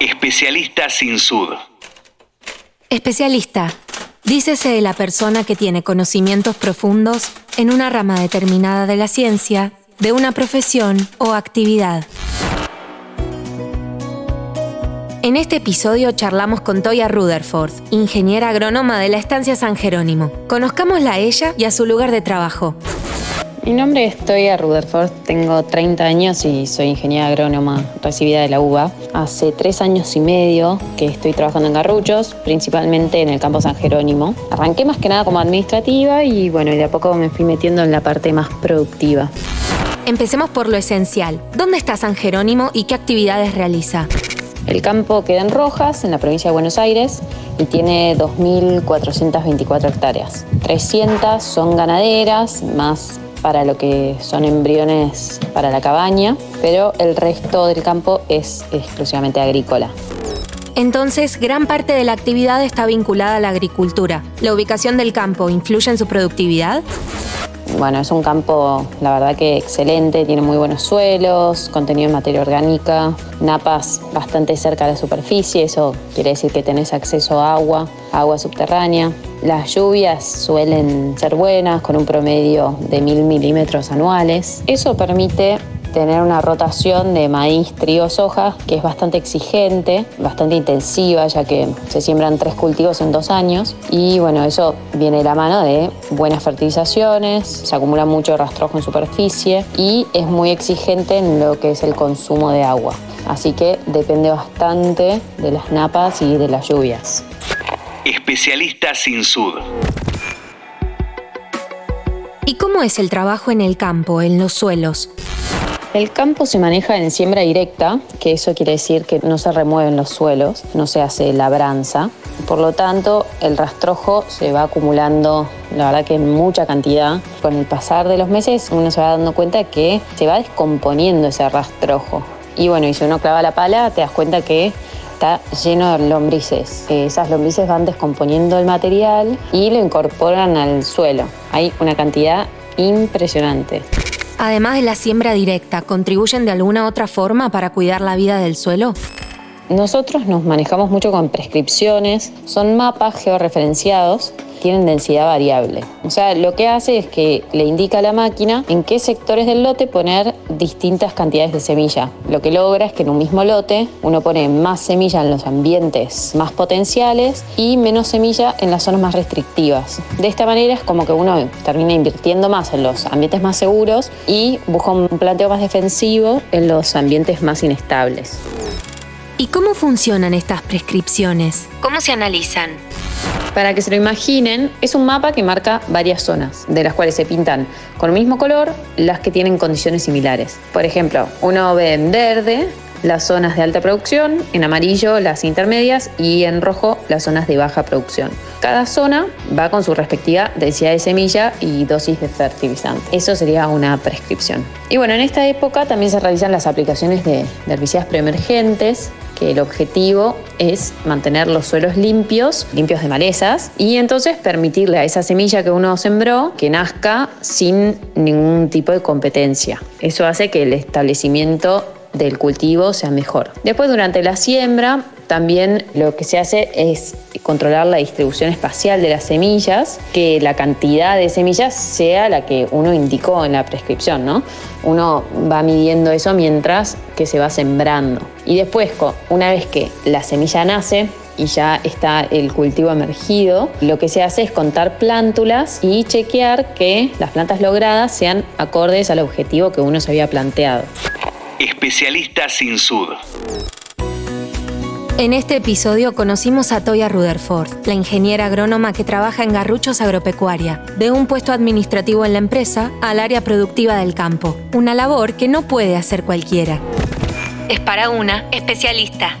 Especialista sin sud. Especialista. Dícese de la persona que tiene conocimientos profundos en una rama determinada de la ciencia, de una profesión o actividad. En este episodio charlamos con Toya Rutherford, ingeniera agrónoma de la estancia San Jerónimo. Conozcámosla a ella y a su lugar de trabajo. Mi nombre es Toya Rutherford, tengo 30 años y soy ingeniera agrónoma recibida de la UBA. Hace tres años y medio que estoy trabajando en Garruchos, principalmente en el campo San Jerónimo. Arranqué más que nada como administrativa y bueno, y de a poco me fui metiendo en la parte más productiva. Empecemos por lo esencial. ¿Dónde está San Jerónimo y qué actividades realiza? El campo queda en Rojas, en la provincia de Buenos Aires, y tiene 2.424 hectáreas. 300 son ganaderas, más para lo que son embriones para la cabaña, pero el resto del campo es exclusivamente agrícola. Entonces, gran parte de la actividad está vinculada a la agricultura. ¿La ubicación del campo influye en su productividad? Bueno, es un campo, la verdad que excelente, tiene muy buenos suelos, contenido en materia orgánica, napas bastante cerca de la superficie, eso quiere decir que tenés acceso a agua, agua subterránea. Las lluvias suelen ser buenas, con un promedio de mil milímetros anuales. Eso permite tener una rotación de maíz, trigo, soja, que es bastante exigente, bastante intensiva, ya que se siembran tres cultivos en dos años. Y bueno, eso viene de la mano de buenas fertilizaciones, se acumula mucho rastrojo en superficie y es muy exigente en lo que es el consumo de agua. Así que depende bastante de las napas y de las lluvias. Especialista sin sud. ¿Y cómo es el trabajo en el campo, en los suelos? El campo se maneja en siembra directa, que eso quiere decir que no se remueven los suelos, no se hace labranza. Por lo tanto, el rastrojo se va acumulando, la verdad que en mucha cantidad. Con el pasar de los meses uno se va dando cuenta que se va descomponiendo ese rastrojo. Y bueno, y si uno clava la pala, te das cuenta que está lleno de lombrices. Esas lombrices van descomponiendo el material y lo incorporan al suelo. Hay una cantidad impresionante. Además de la siembra directa, ¿contribuyen de alguna otra forma para cuidar la vida del suelo? Nosotros nos manejamos mucho con prescripciones, son mapas georreferenciados tienen densidad variable. O sea, lo que hace es que le indica a la máquina en qué sectores del lote poner distintas cantidades de semilla. Lo que logra es que en un mismo lote uno pone más semilla en los ambientes más potenciales y menos semilla en las zonas más restrictivas. De esta manera es como que uno termina invirtiendo más en los ambientes más seguros y busca un planteo más defensivo en los ambientes más inestables. ¿Y cómo funcionan estas prescripciones? ¿Cómo se analizan? Para que se lo imaginen, es un mapa que marca varias zonas, de las cuales se pintan con el mismo color las que tienen condiciones similares. Por ejemplo, uno ve en verde las zonas de alta producción, en amarillo las intermedias y en rojo las zonas de baja producción. Cada zona va con su respectiva densidad de semilla y dosis de fertilizante. Eso sería una prescripción. Y bueno, en esta época también se realizan las aplicaciones de, de herbicidas preemergentes que el objetivo es mantener los suelos limpios, limpios de malezas, y entonces permitirle a esa semilla que uno sembró que nazca sin ningún tipo de competencia. Eso hace que el establecimiento del cultivo sea mejor. Después, durante la siembra, también lo que se hace es controlar la distribución espacial de las semillas, que la cantidad de semillas sea la que uno indicó en la prescripción, ¿no? Uno va midiendo eso mientras que se va sembrando. Y después, una vez que la semilla nace, y ya está el cultivo emergido, lo que se hace es contar plántulas y chequear que las plantas logradas sean acordes al objetivo que uno se había planteado. Especialista sin sud. En este episodio conocimos a Toya Rutherford, la ingeniera agrónoma que trabaja en Garruchos Agropecuaria, de un puesto administrativo en la empresa al área productiva del campo, una labor que no puede hacer cualquiera. Es para una especialista.